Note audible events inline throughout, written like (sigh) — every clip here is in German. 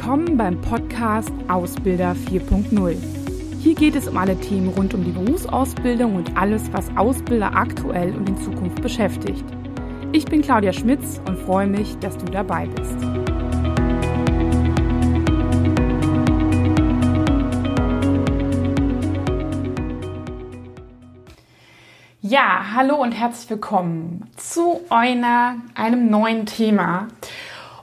Willkommen beim Podcast Ausbilder 4.0. Hier geht es um alle Themen rund um die Berufsausbildung und alles, was Ausbilder aktuell und in Zukunft beschäftigt. Ich bin Claudia Schmitz und freue mich, dass du dabei bist. Ja, hallo und herzlich willkommen zu einer, einem neuen Thema.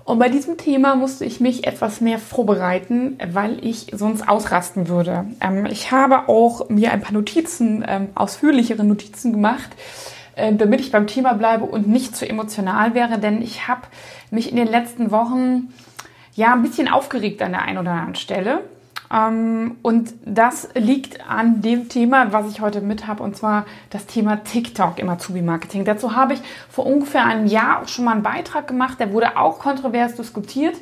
Und bei diesem Thema musste ich mich etwas mehr vorbereiten, weil ich sonst ausrasten würde. Ähm, ich habe auch mir ein paar Notizen, ähm, ausführlichere Notizen gemacht, äh, damit ich beim Thema bleibe und nicht zu emotional wäre, denn ich habe mich in den letzten Wochen ja ein bisschen aufgeregt an der einen oder anderen Stelle. Ähm, und das liegt an dem Thema, was ich heute mit habe, und zwar das Thema TikTok im Azubi-Marketing. Dazu habe ich vor ungefähr einem Jahr auch schon mal einen Beitrag gemacht, der wurde auch kontrovers diskutiert.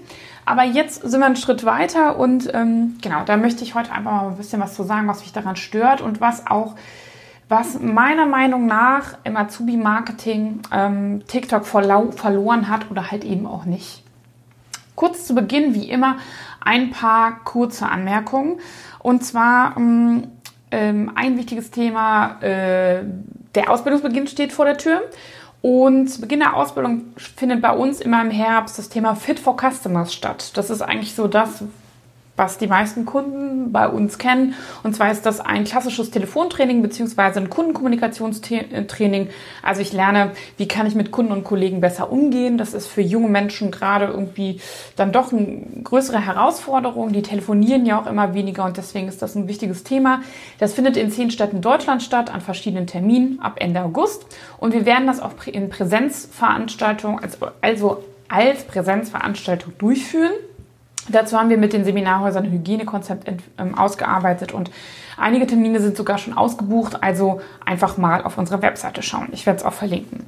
Aber jetzt sind wir einen Schritt weiter und ähm, genau, da möchte ich heute einfach mal ein bisschen was zu sagen, was mich daran stört und was auch, was meiner Meinung nach im Azubi-Marketing ähm, TikTok verloren hat oder halt eben auch nicht. Kurz zu Beginn, wie immer, ein paar kurze Anmerkungen. Und zwar ähm, ähm, ein wichtiges Thema, äh, der Ausbildungsbeginn steht vor der Tür. Und Beginn der Ausbildung findet bei uns immer im Herbst das Thema Fit for Customers statt. Das ist eigentlich so das, was die meisten Kunden bei uns kennen. Und zwar ist das ein klassisches Telefontraining beziehungsweise ein Kundenkommunikationstraining. Also ich lerne, wie kann ich mit Kunden und Kollegen besser umgehen. Das ist für junge Menschen gerade irgendwie dann doch eine größere Herausforderung. Die telefonieren ja auch immer weniger und deswegen ist das ein wichtiges Thema. Das findet in zehn Städten Deutschland statt, an verschiedenen Terminen ab Ende August. Und wir werden das auch in Präsenzveranstaltungen, also als Präsenzveranstaltung durchführen. Dazu haben wir mit den Seminarhäusern ein Hygienekonzept ähm, ausgearbeitet und einige Termine sind sogar schon ausgebucht, also einfach mal auf unserer Webseite schauen. Ich werde es auch verlinken.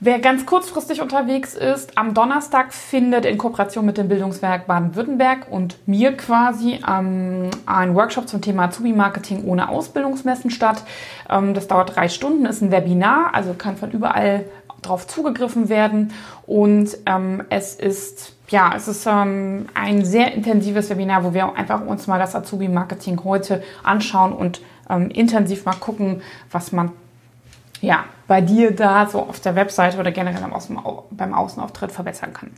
Wer ganz kurzfristig unterwegs ist, am Donnerstag findet in Kooperation mit dem Bildungswerk Baden-Württemberg und mir quasi ähm, ein Workshop zum Thema Azubi-Marketing ohne Ausbildungsmessen statt. Ähm, das dauert drei Stunden, ist ein Webinar, also kann von überall drauf zugegriffen werden und ähm, es ist ja, es ist ähm, ein sehr intensives Webinar, wo wir einfach uns mal das Azubi-Marketing heute anschauen und ähm, intensiv mal gucken, was man ja bei dir da so auf der Webseite oder generell beim Außenauftritt verbessern kann.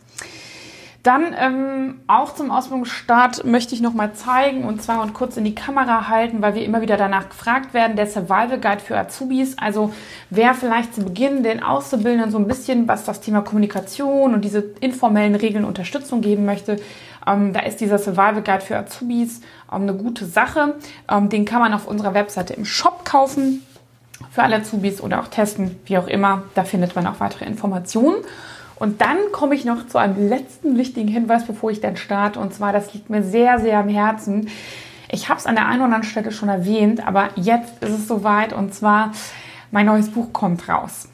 Dann ähm, auch zum Ausbildungsstart möchte ich noch mal zeigen und zwar und kurz in die Kamera halten, weil wir immer wieder danach gefragt werden, der Survival Guide für Azubis. Also wer vielleicht zu Beginn den Auszubildenden so ein bisschen, was das Thema Kommunikation und diese informellen Regeln Unterstützung geben möchte, ähm, da ist dieser Survival Guide für Azubis ähm, eine gute Sache. Ähm, den kann man auf unserer Webseite im Shop kaufen für alle Azubis oder auch testen, wie auch immer. Da findet man auch weitere Informationen. Und dann komme ich noch zu einem letzten wichtigen Hinweis, bevor ich dann starte. Und zwar, das liegt mir sehr, sehr am Herzen. Ich habe es an der einen oder anderen Stelle schon erwähnt, aber jetzt ist es soweit. Und zwar, mein neues Buch kommt raus.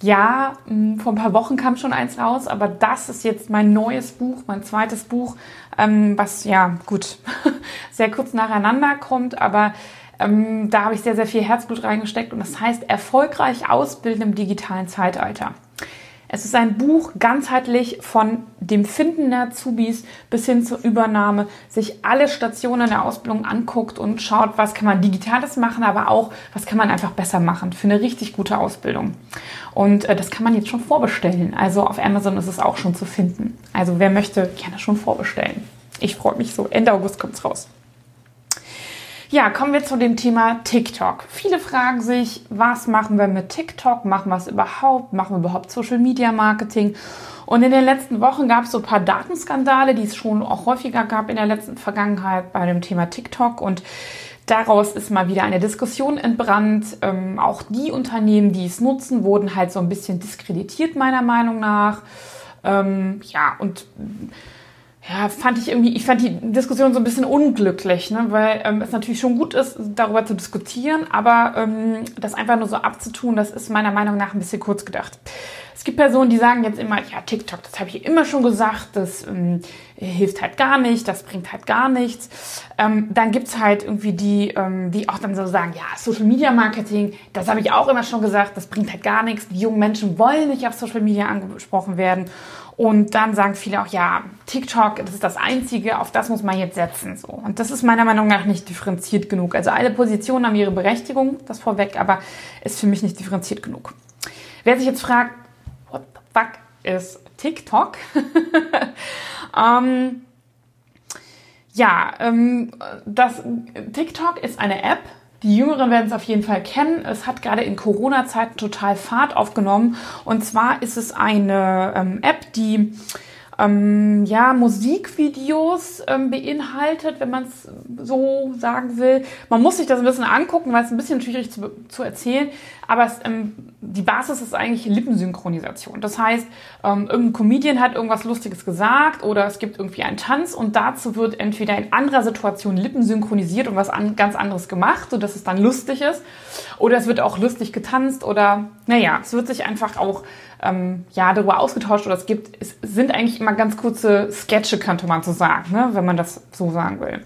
Ja, hm, vor ein paar Wochen kam schon eins raus, aber das ist jetzt mein neues Buch, mein zweites Buch, ähm, was ja gut (laughs) sehr kurz nacheinander kommt, aber ähm, da habe ich sehr, sehr viel Herzblut reingesteckt und das heißt erfolgreich ausbilden im digitalen Zeitalter. Es ist ein Buch ganzheitlich von dem Finden der Azubis bis hin zur Übernahme, sich alle Stationen der Ausbildung anguckt und schaut, was kann man digitales machen, aber auch, was kann man einfach besser machen für eine richtig gute Ausbildung. Und äh, das kann man jetzt schon vorbestellen. Also auf Amazon ist es auch schon zu finden. Also wer möchte, gerne schon vorbestellen. Ich freue mich so. Ende August kommt es raus. Ja, kommen wir zu dem Thema TikTok. Viele fragen sich, was machen wir mit TikTok? Machen wir es überhaupt? Machen wir überhaupt Social Media Marketing? Und in den letzten Wochen gab es so ein paar Datenskandale, die es schon auch häufiger gab in der letzten Vergangenheit bei dem Thema TikTok. Und daraus ist mal wieder eine Diskussion entbrannt. Ähm, auch die Unternehmen, die es nutzen, wurden halt so ein bisschen diskreditiert, meiner Meinung nach. Ähm, ja, und ja, fand ich irgendwie, ich fand die Diskussion so ein bisschen unglücklich, ne? weil ähm, es natürlich schon gut ist, darüber zu diskutieren, aber ähm, das einfach nur so abzutun, das ist meiner Meinung nach ein bisschen kurz gedacht. Es gibt Personen, die sagen jetzt immer, ja, TikTok, das habe ich immer schon gesagt, das ähm, hilft halt gar nicht, das bringt halt gar nichts. Ähm, dann gibt's halt irgendwie die, ähm, die auch dann so sagen, ja, Social Media Marketing, das habe ich auch immer schon gesagt, das bringt halt gar nichts. Die jungen Menschen wollen nicht auf Social Media angesprochen werden. Und dann sagen viele auch, ja, TikTok, das ist das Einzige, auf das muss man jetzt setzen. So. Und das ist meiner Meinung nach nicht differenziert genug. Also alle Positionen haben ihre Berechtigung, das vorweg, aber ist für mich nicht differenziert genug. Wer sich jetzt fragt, what the fuck ist TikTok? (laughs) ähm, ja, ähm, das TikTok ist eine App, die Jüngeren werden es auf jeden Fall kennen. Es hat gerade in Corona-Zeiten total Fahrt aufgenommen. Und zwar ist es eine ähm, App, die ähm, ja, Musikvideos ähm, beinhaltet, wenn man es so sagen will. Man muss sich das ein bisschen angucken, weil es ein bisschen schwierig zu, zu erzählen. Aber es, ähm, die Basis ist eigentlich Lippensynchronisation. Das heißt, ähm, irgendein Comedian hat irgendwas Lustiges gesagt oder es gibt irgendwie einen Tanz und dazu wird entweder in anderer Situation Lippen synchronisiert und was an, ganz anderes gemacht, sodass es dann lustig ist. Oder es wird auch lustig getanzt oder, naja, es wird sich einfach auch ähm, ja, darüber ausgetauscht oder es gibt, es sind eigentlich immer ganz kurze Sketche, könnte man so sagen, ne, wenn man das so sagen will.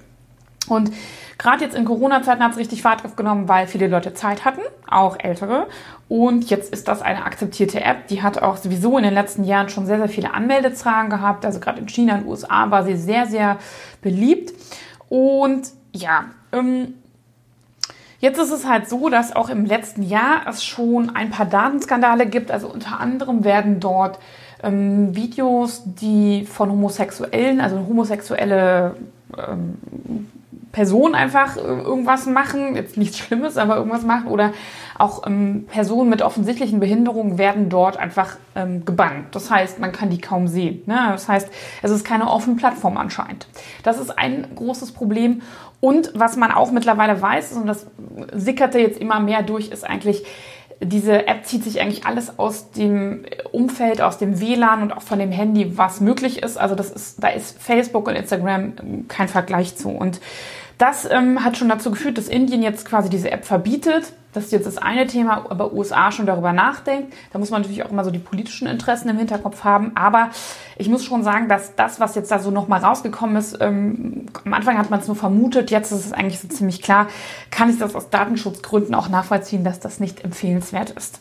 Und gerade jetzt in Corona-Zeiten hat es richtig Fahrt aufgenommen, weil viele Leute Zeit hatten, auch ältere. Und jetzt ist das eine akzeptierte App. Die hat auch sowieso in den letzten Jahren schon sehr, sehr viele Anmeldezahlen gehabt. Also gerade in China und USA war sie sehr, sehr beliebt. Und ja, ähm, Jetzt ist es halt so, dass auch im letzten Jahr es schon ein paar Datenskandale gibt. Also unter anderem werden dort ähm, Videos, die von Homosexuellen, also homosexuelle ähm, Personen einfach äh, irgendwas machen, jetzt nichts Schlimmes, aber irgendwas machen oder auch ähm, Personen mit offensichtlichen Behinderungen werden dort einfach ähm, gebannt. Das heißt, man kann die kaum sehen. Ne? Das heißt, es ist keine offene Plattform anscheinend. Das ist ein großes Problem. Und was man auch mittlerweile weiß, und das sickerte jetzt immer mehr durch, ist eigentlich, diese App zieht sich eigentlich alles aus dem Umfeld, aus dem WLAN und auch von dem Handy, was möglich ist. Also das ist, da ist Facebook und Instagram kein Vergleich zu. Und das ähm, hat schon dazu geführt, dass Indien jetzt quasi diese App verbietet. Das ist jetzt das eine Thema, aber USA schon darüber nachdenkt. Da muss man natürlich auch immer so die politischen Interessen im Hinterkopf haben. Aber ich muss schon sagen, dass das, was jetzt da so nochmal rausgekommen ist, ähm, am Anfang hat man es nur vermutet, jetzt ist es eigentlich so ziemlich klar, kann ich das aus Datenschutzgründen auch nachvollziehen, dass das nicht empfehlenswert ist.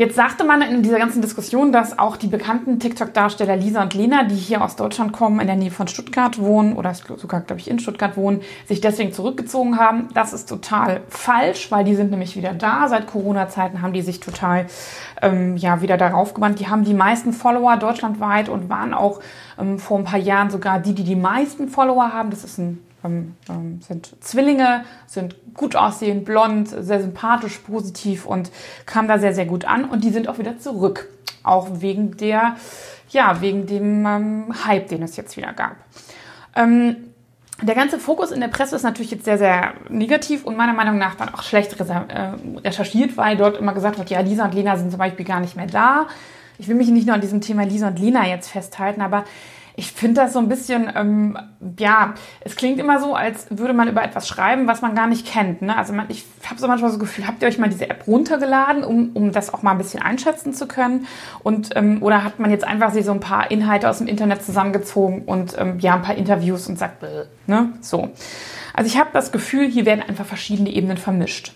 Jetzt sagte man in dieser ganzen Diskussion, dass auch die bekannten TikTok-Darsteller Lisa und Lena, die hier aus Deutschland kommen, in der Nähe von Stuttgart wohnen oder sogar, glaube ich, in Stuttgart wohnen, sich deswegen zurückgezogen haben. Das ist total falsch, weil die sind nämlich wieder da. Seit Corona-Zeiten haben die sich total ähm, ja wieder darauf gewandt. Die haben die meisten Follower deutschlandweit und waren auch ähm, vor ein paar Jahren sogar die, die die meisten Follower haben. Das ist ein ähm, ähm, sind Zwillinge, sind gut aussehend, blond, sehr sympathisch, positiv und kam da sehr, sehr gut an. Und die sind auch wieder zurück. Auch wegen der, ja, wegen dem ähm, Hype, den es jetzt wieder gab. Ähm, der ganze Fokus in der Presse ist natürlich jetzt sehr, sehr negativ und meiner Meinung nach dann auch schlecht äh, recherchiert, weil dort immer gesagt wird, ja, Lisa und Lena sind zum Beispiel gar nicht mehr da. Ich will mich nicht nur an diesem Thema Lisa und Lena jetzt festhalten, aber ich finde das so ein bisschen, ähm, ja, es klingt immer so, als würde man über etwas schreiben, was man gar nicht kennt. Ne? Also man, ich habe so manchmal so das Gefühl, habt ihr euch mal diese App runtergeladen, um, um das auch mal ein bisschen einschätzen zu können? Und ähm, oder hat man jetzt einfach sich so ein paar Inhalte aus dem Internet zusammengezogen und ähm, ja, ein paar Interviews und sagt, ne? So. Also ich habe das Gefühl, hier werden einfach verschiedene Ebenen vermischt.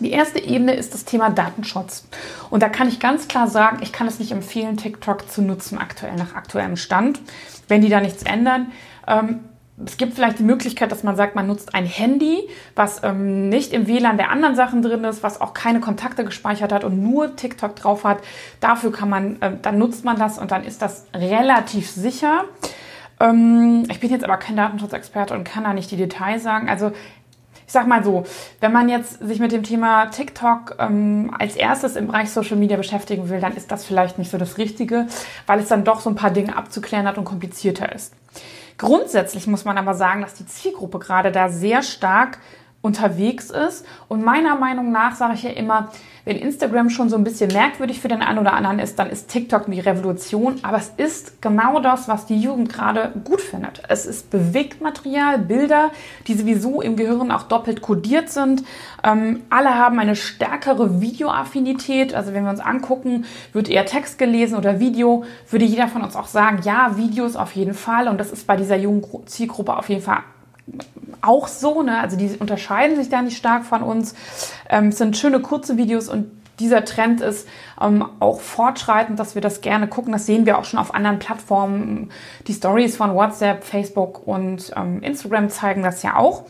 Die erste Ebene ist das Thema Datenschutz. Und da kann ich ganz klar sagen, ich kann es nicht empfehlen, TikTok zu nutzen aktuell nach aktuellem Stand, wenn die da nichts ändern. Ähm, es gibt vielleicht die Möglichkeit, dass man sagt, man nutzt ein Handy, was ähm, nicht im WLAN der anderen Sachen drin ist, was auch keine Kontakte gespeichert hat und nur TikTok drauf hat. Dafür kann man, äh, dann nutzt man das und dann ist das relativ sicher. Ähm, ich bin jetzt aber kein Datenschutzexperte und kann da nicht die Details sagen. Also ich sag mal so, wenn man jetzt sich mit dem Thema TikTok ähm, als erstes im Bereich Social Media beschäftigen will, dann ist das vielleicht nicht so das Richtige, weil es dann doch so ein paar Dinge abzuklären hat und komplizierter ist. Grundsätzlich muss man aber sagen, dass die Zielgruppe gerade da sehr stark unterwegs ist. Und meiner Meinung nach sage ich ja immer, wenn Instagram schon so ein bisschen merkwürdig für den einen oder anderen ist, dann ist TikTok die Revolution. Aber es ist genau das, was die Jugend gerade gut findet. Es ist Bewegtmaterial, Bilder, die sowieso im Gehirn auch doppelt kodiert sind. Ähm, alle haben eine stärkere Videoaffinität. Also wenn wir uns angucken, wird eher Text gelesen oder Video, würde jeder von uns auch sagen, ja, Videos auf jeden Fall. Und das ist bei dieser jungen Zielgruppe auf jeden Fall auch so, ne? Also die unterscheiden sich da nicht stark von uns. Ähm, es sind schöne kurze Videos und dieser Trend ist ähm, auch fortschreitend, dass wir das gerne gucken. Das sehen wir auch schon auf anderen Plattformen. Die Stories von WhatsApp, Facebook und ähm, Instagram zeigen das ja auch.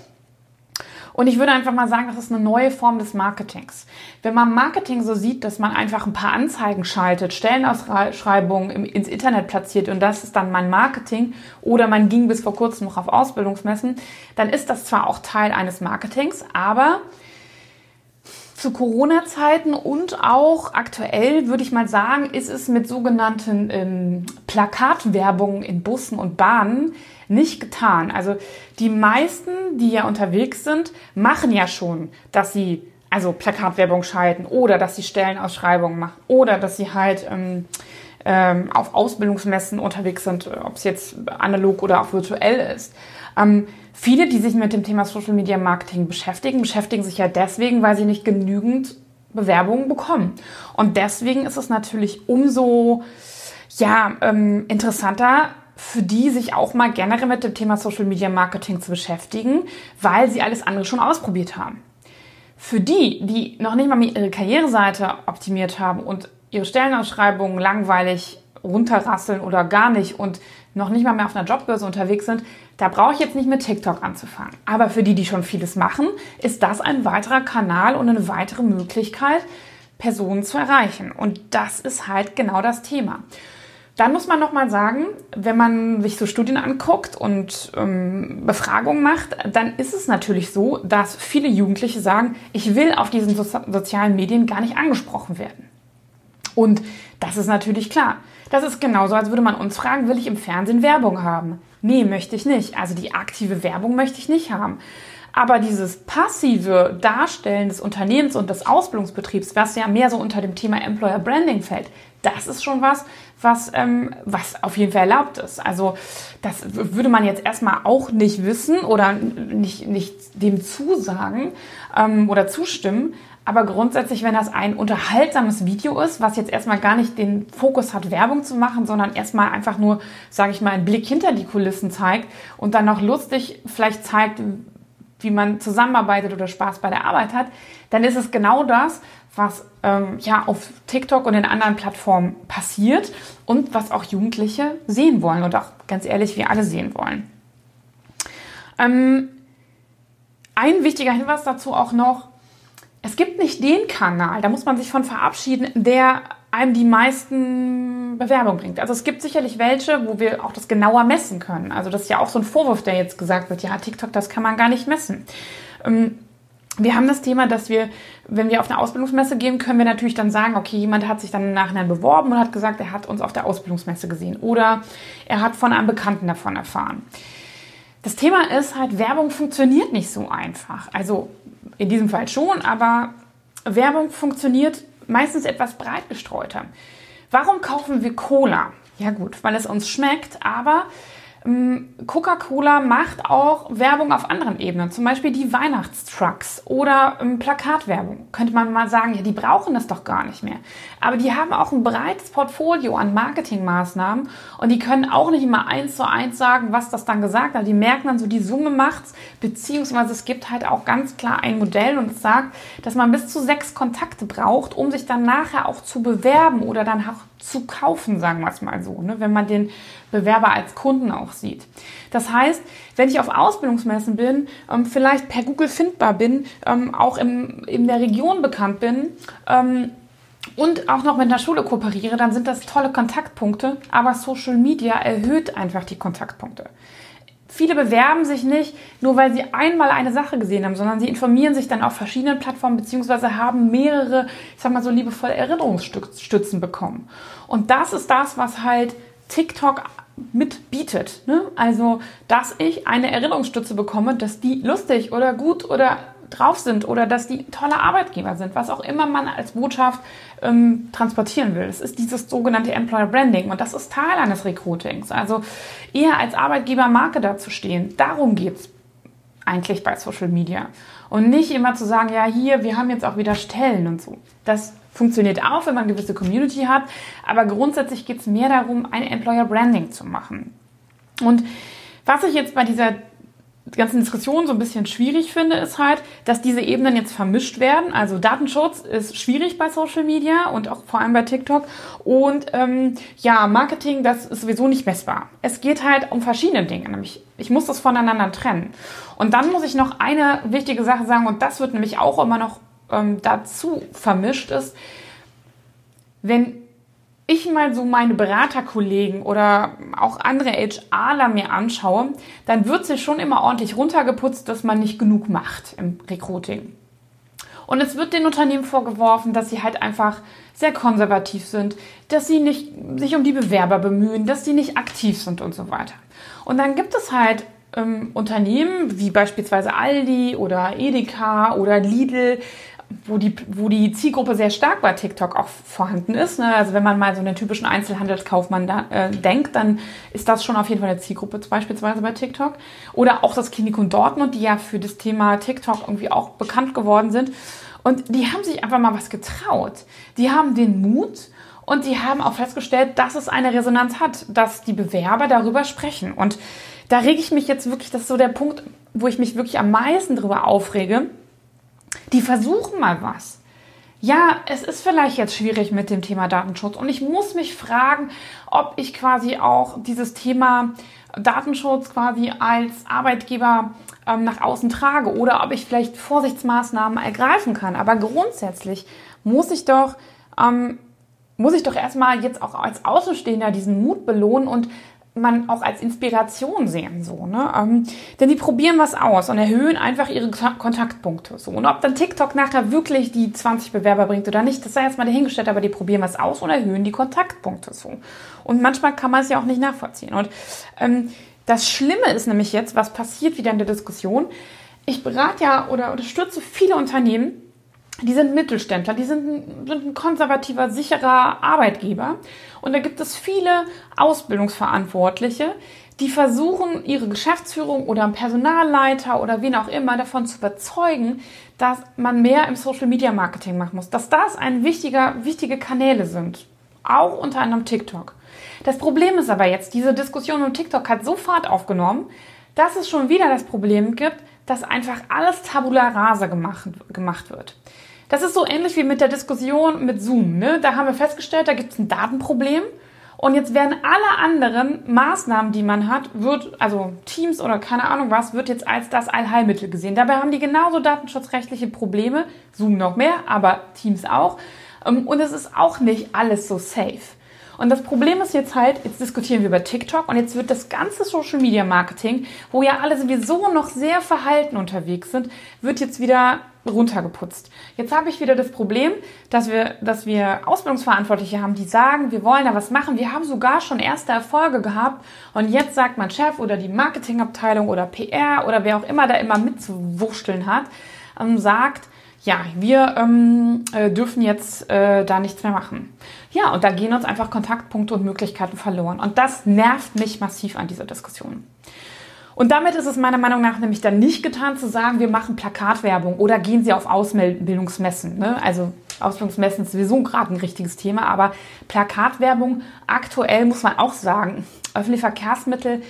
Und ich würde einfach mal sagen, das ist eine neue Form des Marketings. Wenn man Marketing so sieht, dass man einfach ein paar Anzeigen schaltet, Stellenausschreibungen ins Internet platziert und das ist dann mein Marketing oder man ging bis vor kurzem noch auf Ausbildungsmessen, dann ist das zwar auch Teil eines Marketings, aber zu Corona-Zeiten und auch aktuell würde ich mal sagen, ist es mit sogenannten ähm, Plakatwerbungen in Bussen und Bahnen nicht getan. Also die meisten, die ja unterwegs sind, machen ja schon, dass sie also Plakatwerbung schalten oder dass sie Stellenausschreibungen machen oder dass sie halt ähm, ähm, auf Ausbildungsmessen unterwegs sind, ob es jetzt analog oder auch virtuell ist. Ähm, viele, die sich mit dem Thema Social Media Marketing beschäftigen, beschäftigen sich ja deswegen, weil sie nicht genügend Bewerbungen bekommen. Und deswegen ist es natürlich umso ja, ähm, interessanter, für die sich auch mal generell mit dem Thema Social Media Marketing zu beschäftigen, weil sie alles andere schon ausprobiert haben. Für die, die noch nicht mal ihre Karriereseite optimiert haben und ihre Stellenausschreibungen langweilig runterrasseln oder gar nicht und noch nicht mal mehr auf einer Jobbörse unterwegs sind, da brauche ich jetzt nicht mit TikTok anzufangen. Aber für die, die schon vieles machen, ist das ein weiterer Kanal und eine weitere Möglichkeit, Personen zu erreichen. Und das ist halt genau das Thema. Dann muss man noch mal sagen, wenn man sich so Studien anguckt und ähm, Befragungen macht, dann ist es natürlich so, dass viele Jugendliche sagen, ich will auf diesen so sozialen Medien gar nicht angesprochen werden. Und das ist natürlich klar. Das ist genauso, als würde man uns fragen, will ich im Fernsehen Werbung haben? Nee, möchte ich nicht. Also die aktive Werbung möchte ich nicht haben. Aber dieses passive Darstellen des Unternehmens und des Ausbildungsbetriebs, was ja mehr so unter dem Thema Employer Branding fällt, das ist schon was, was, ähm, was auf jeden Fall erlaubt ist. Also das würde man jetzt erstmal auch nicht wissen oder nicht, nicht dem zusagen ähm, oder zustimmen. Aber grundsätzlich, wenn das ein unterhaltsames Video ist, was jetzt erstmal gar nicht den Fokus hat, Werbung zu machen, sondern erstmal einfach nur, sage ich mal, einen Blick hinter die Kulissen zeigt und dann noch lustig vielleicht zeigt, wie man zusammenarbeitet oder Spaß bei der Arbeit hat, dann ist es genau das, was ähm, ja auf TikTok und in anderen Plattformen passiert und was auch Jugendliche sehen wollen und auch ganz ehrlich wir alle sehen wollen. Ähm, ein wichtiger Hinweis dazu auch noch, es gibt nicht den Kanal, da muss man sich von verabschieden, der einem die meisten Bewerbungen bringt. Also es gibt sicherlich welche, wo wir auch das genauer messen können. Also das ist ja auch so ein Vorwurf, der jetzt gesagt wird, ja, TikTok, das kann man gar nicht messen. Ähm, wir haben das Thema, dass wir, wenn wir auf eine Ausbildungsmesse gehen, können wir natürlich dann sagen, okay, jemand hat sich dann im Nachhinein beworben und hat gesagt, er hat uns auf der Ausbildungsmesse gesehen oder er hat von einem Bekannten davon erfahren. Das Thema ist halt, Werbung funktioniert nicht so einfach. Also in diesem Fall schon, aber Werbung funktioniert meistens etwas breit gestreuter. Warum kaufen wir Cola? Ja gut, weil es uns schmeckt, aber Coca-Cola macht auch Werbung auf anderen Ebenen, zum Beispiel die Weihnachtstrucks oder ähm, Plakatwerbung. Könnte man mal sagen, ja, die brauchen das doch gar nicht mehr. Aber die haben auch ein breites Portfolio an Marketingmaßnahmen und die können auch nicht immer eins zu eins sagen, was das dann gesagt hat. Die merken dann so, die Summe macht's, beziehungsweise es gibt halt auch ganz klar ein Modell und es sagt, dass man bis zu sechs Kontakte braucht, um sich dann nachher auch zu bewerben oder dann auch zu kaufen, sagen wir es mal so, ne? wenn man den Bewerber als Kunden auch sieht. Das heißt, wenn ich auf Ausbildungsmessen bin, ähm, vielleicht per Google findbar bin, ähm, auch im, in der Region bekannt bin ähm, und auch noch mit einer Schule kooperiere, dann sind das tolle Kontaktpunkte, aber Social Media erhöht einfach die Kontaktpunkte. Viele bewerben sich nicht nur, weil sie einmal eine Sache gesehen haben, sondern sie informieren sich dann auf verschiedenen Plattformen beziehungsweise haben mehrere, ich sag mal so liebevoll Erinnerungsstützen bekommen. Und das ist das, was halt TikTok mitbietet. Ne? Also, dass ich eine Erinnerungsstütze bekomme, dass die lustig oder gut oder drauf sind oder dass die tolle Arbeitgeber sind, was auch immer man als Botschaft ähm, transportieren will. Es ist dieses sogenannte Employer Branding und das ist Teil eines Recruitings. Also eher als Arbeitgeber Marke dazustehen. Darum geht's eigentlich bei Social Media. Und nicht immer zu sagen, ja, hier, wir haben jetzt auch wieder Stellen und so. Das funktioniert auch, wenn man eine gewisse Community hat, aber grundsätzlich geht es mehr darum, ein Employer Branding zu machen. Und was ich jetzt bei dieser ganzen Diskussion so ein bisschen schwierig finde, ist halt, dass diese Ebenen jetzt vermischt werden. Also Datenschutz ist schwierig bei Social Media und auch vor allem bei TikTok. Und ähm, ja, Marketing, das ist sowieso nicht messbar. Es geht halt um verschiedene Dinge, nämlich ich muss das voneinander trennen. Und dann muss ich noch eine wichtige Sache sagen, und das wird nämlich auch immer noch ähm, dazu vermischt, ist, wenn ich mal so meine Beraterkollegen oder auch andere HRler mir anschaue, dann wird sich schon immer ordentlich runtergeputzt, dass man nicht genug macht im Recruiting. Und es wird den Unternehmen vorgeworfen, dass sie halt einfach sehr konservativ sind, dass sie nicht sich um die Bewerber bemühen, dass sie nicht aktiv sind und so weiter. Und dann gibt es halt ähm, Unternehmen wie beispielsweise Aldi oder Edeka oder Lidl, wo die, wo die Zielgruppe sehr stark bei TikTok auch vorhanden ist. Ne? Also wenn man mal so einen typischen Einzelhandelskaufmann da, äh, denkt, dann ist das schon auf jeden Fall eine Zielgruppe beispielsweise bei TikTok. Oder auch das Klinikum Dortmund, die ja für das Thema TikTok irgendwie auch bekannt geworden sind. Und die haben sich einfach mal was getraut. Die haben den Mut und die haben auch festgestellt, dass es eine Resonanz hat, dass die Bewerber darüber sprechen. Und da rege ich mich jetzt wirklich, das ist so der Punkt, wo ich mich wirklich am meisten darüber aufrege, die versuchen mal was. Ja, es ist vielleicht jetzt schwierig mit dem Thema Datenschutz und ich muss mich fragen, ob ich quasi auch dieses Thema Datenschutz quasi als Arbeitgeber ähm, nach außen trage oder ob ich vielleicht Vorsichtsmaßnahmen ergreifen kann. Aber grundsätzlich muss ich doch ähm, muss ich doch erstmal jetzt auch als Außenstehender diesen Mut belohnen und man auch als Inspiration sehen, so, ne? Ähm, denn die probieren was aus und erhöhen einfach ihre Kontaktpunkte, so. Und ob dann TikTok nachher wirklich die 20 Bewerber bringt oder nicht, das sei jetzt mal dahingestellt, aber die probieren was aus und erhöhen die Kontaktpunkte, so. Und manchmal kann man es ja auch nicht nachvollziehen. Und ähm, das Schlimme ist nämlich jetzt, was passiert wieder in der Diskussion. Ich berate ja oder unterstütze viele Unternehmen, die sind Mittelständler, die sind, sind ein konservativer, sicherer Arbeitgeber. Und da gibt es viele Ausbildungsverantwortliche, die versuchen, ihre Geschäftsführung oder Personalleiter oder wen auch immer davon zu überzeugen, dass man mehr im Social Media Marketing machen muss, dass das ein wichtiger, wichtige Kanäle sind. Auch unter anderem TikTok. Das Problem ist aber jetzt, diese Diskussion um TikTok hat so Fahrt aufgenommen, dass es schon wieder das Problem gibt, dass einfach alles tabula rasa gemacht, gemacht wird. Das ist so ähnlich wie mit der Diskussion mit Zoom. Ne? Da haben wir festgestellt, da gibt es ein Datenproblem. Und jetzt werden alle anderen Maßnahmen, die man hat, wird, also Teams oder keine Ahnung was, wird jetzt als das Allheilmittel gesehen. Dabei haben die genauso datenschutzrechtliche Probleme, Zoom noch mehr, aber Teams auch. Ähm, und es ist auch nicht alles so safe. Und das Problem ist jetzt halt, jetzt diskutieren wir über TikTok und jetzt wird das ganze Social Media Marketing, wo ja alle sowieso noch sehr verhalten unterwegs sind, wird jetzt wieder runtergeputzt. Jetzt habe ich wieder das Problem, dass wir, dass wir Ausbildungsverantwortliche haben, die sagen, wir wollen da was machen. Wir haben sogar schon erste Erfolge gehabt und jetzt sagt mein Chef oder die Marketingabteilung oder PR oder wer auch immer da immer mitzuwurschteln hat, ähm, sagt, ja, wir ähm, äh, dürfen jetzt äh, da nichts mehr machen. Ja, und da gehen uns einfach Kontaktpunkte und Möglichkeiten verloren. Und das nervt mich massiv an dieser Diskussion. Und damit ist es meiner Meinung nach nämlich dann nicht getan zu sagen, wir machen Plakatwerbung oder gehen Sie auf Ausbildungsmessen. Ne? Also Ausbildungsmessen ist sowieso gerade ein richtiges Thema, aber Plakatwerbung aktuell muss man auch sagen, öffentliche Verkehrsmittel,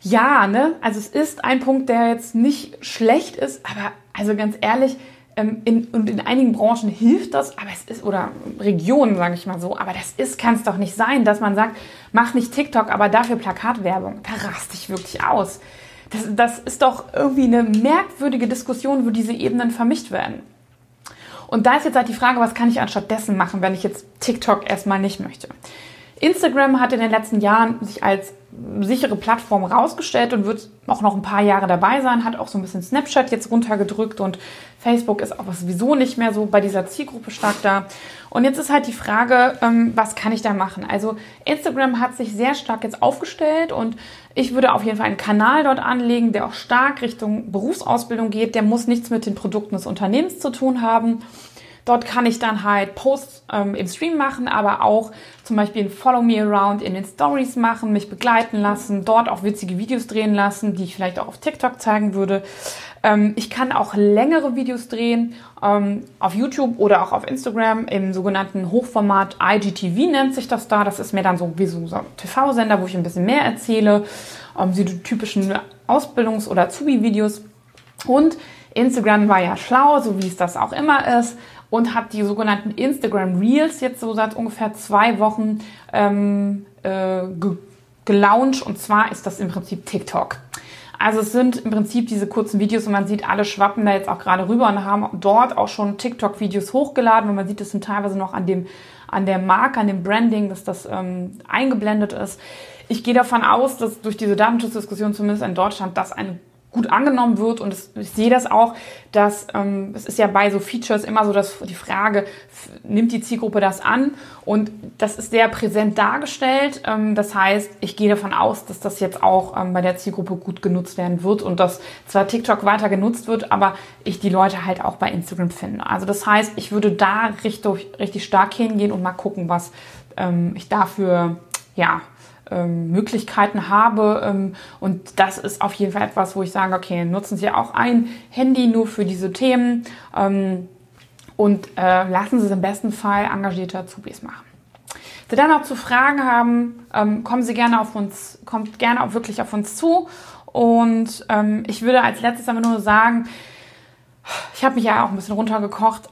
ja, ne? Also es ist ein Punkt, der jetzt nicht schlecht ist, aber also ganz ehrlich, ähm, in, und in einigen Branchen hilft das, aber es ist, oder Regionen, sage ich mal so, aber das ist, kann es doch nicht sein, dass man sagt, mach nicht TikTok, aber dafür Plakatwerbung. Da raste ich wirklich aus. Das, das ist doch irgendwie eine merkwürdige Diskussion, wo diese Ebenen vermischt werden. Und da ist jetzt halt die Frage, was kann ich anstatt dessen machen, wenn ich jetzt TikTok erstmal nicht möchte? Instagram hat in den letzten Jahren sich als sichere Plattform rausgestellt und wird auch noch ein paar Jahre dabei sein, hat auch so ein bisschen Snapchat jetzt runtergedrückt und Facebook ist auch sowieso nicht mehr so bei dieser Zielgruppe stark da. Und jetzt ist halt die Frage, ähm, was kann ich da machen? Also Instagram hat sich sehr stark jetzt aufgestellt und ich würde auf jeden Fall einen Kanal dort anlegen, der auch stark Richtung Berufsausbildung geht. Der muss nichts mit den Produkten des Unternehmens zu tun haben. Dort kann ich dann halt Posts ähm, im Stream machen, aber auch zum Beispiel ein Follow Me Around in den Stories machen, mich begleiten lassen, dort auch witzige Videos drehen lassen, die ich vielleicht auch auf TikTok zeigen würde. Ähm, ich kann auch längere Videos drehen ähm, auf YouTube oder auch auf Instagram im sogenannten Hochformat IGTV nennt sich das da. Das ist mir dann so wie so ein TV-Sender, wo ich ein bisschen mehr erzähle, ähm, die typischen Ausbildungs- oder Azubi-Videos. Und Instagram war ja schlau, so wie es das auch immer ist und hat die sogenannten Instagram Reels jetzt so seit ungefähr zwei Wochen ähm, äh, ge gelauncht. Und zwar ist das im Prinzip TikTok. Also es sind im Prinzip diese kurzen Videos und man sieht, alle schwappen da jetzt auch gerade rüber und haben dort auch schon TikTok-Videos hochgeladen und man sieht es sind teilweise noch an dem an der Marke, an dem Branding, dass das ähm, eingeblendet ist. Ich gehe davon aus, dass durch diese Datenschutzdiskussion zumindest in Deutschland das eine gut angenommen wird. Und ich sehe das auch, dass ähm, es ist ja bei so Features immer so dass die Frage, nimmt die Zielgruppe das an? Und das ist sehr präsent dargestellt. Ähm, das heißt, ich gehe davon aus, dass das jetzt auch ähm, bei der Zielgruppe gut genutzt werden wird und dass zwar TikTok weiter genutzt wird, aber ich die Leute halt auch bei Instagram finde. Also das heißt, ich würde da richtig, richtig stark hingehen und mal gucken, was ähm, ich dafür ja, ähm, Möglichkeiten habe. Ähm, und das ist auf jeden Fall etwas, wo ich sage, okay, nutzen Sie auch ein Handy nur für diese Themen ähm, und äh, lassen Sie es im besten Fall engagierte Azubis machen. Wenn Sie dann noch zu Fragen haben, ähm, kommen Sie gerne auf uns, kommt gerne auch wirklich auf uns zu. Und ähm, ich würde als letztes aber nur sagen, ich habe mich ja auch ein bisschen runtergekocht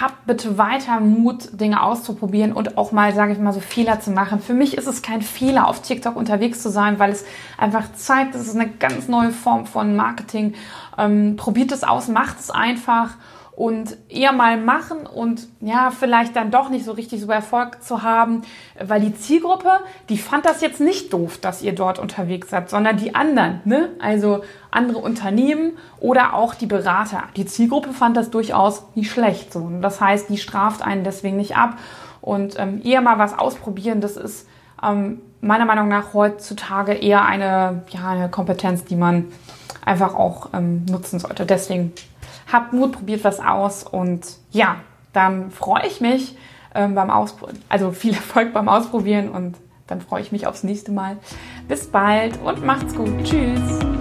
habt bitte weiter Mut, Dinge auszuprobieren und auch mal, sage ich mal, so Fehler zu machen. Für mich ist es kein Fehler, auf TikTok unterwegs zu sein, weil es einfach zeigt, es ist eine ganz neue Form von Marketing. Ähm, probiert es aus, macht es einfach und eher mal machen und ja, vielleicht dann doch nicht so richtig so Erfolg zu haben, weil die Zielgruppe, die fand das jetzt nicht doof, dass ihr dort unterwegs seid, sondern die anderen, ne? Also andere Unternehmen oder auch die Berater. Die Zielgruppe fand das durchaus nicht schlecht so. Das heißt, die straft einen deswegen nicht ab und ähm, eher mal was ausprobieren, das ist ähm, meiner Meinung nach heutzutage eher eine, ja, eine Kompetenz, die man einfach auch ähm, nutzen sollte. Deswegen habt Mut, probiert was aus und ja, dann freue ich mich ähm, beim Ausprobieren, also viel (laughs) Erfolg beim Ausprobieren und dann freue ich mich aufs nächste Mal. Bis bald und macht's gut. Tschüss.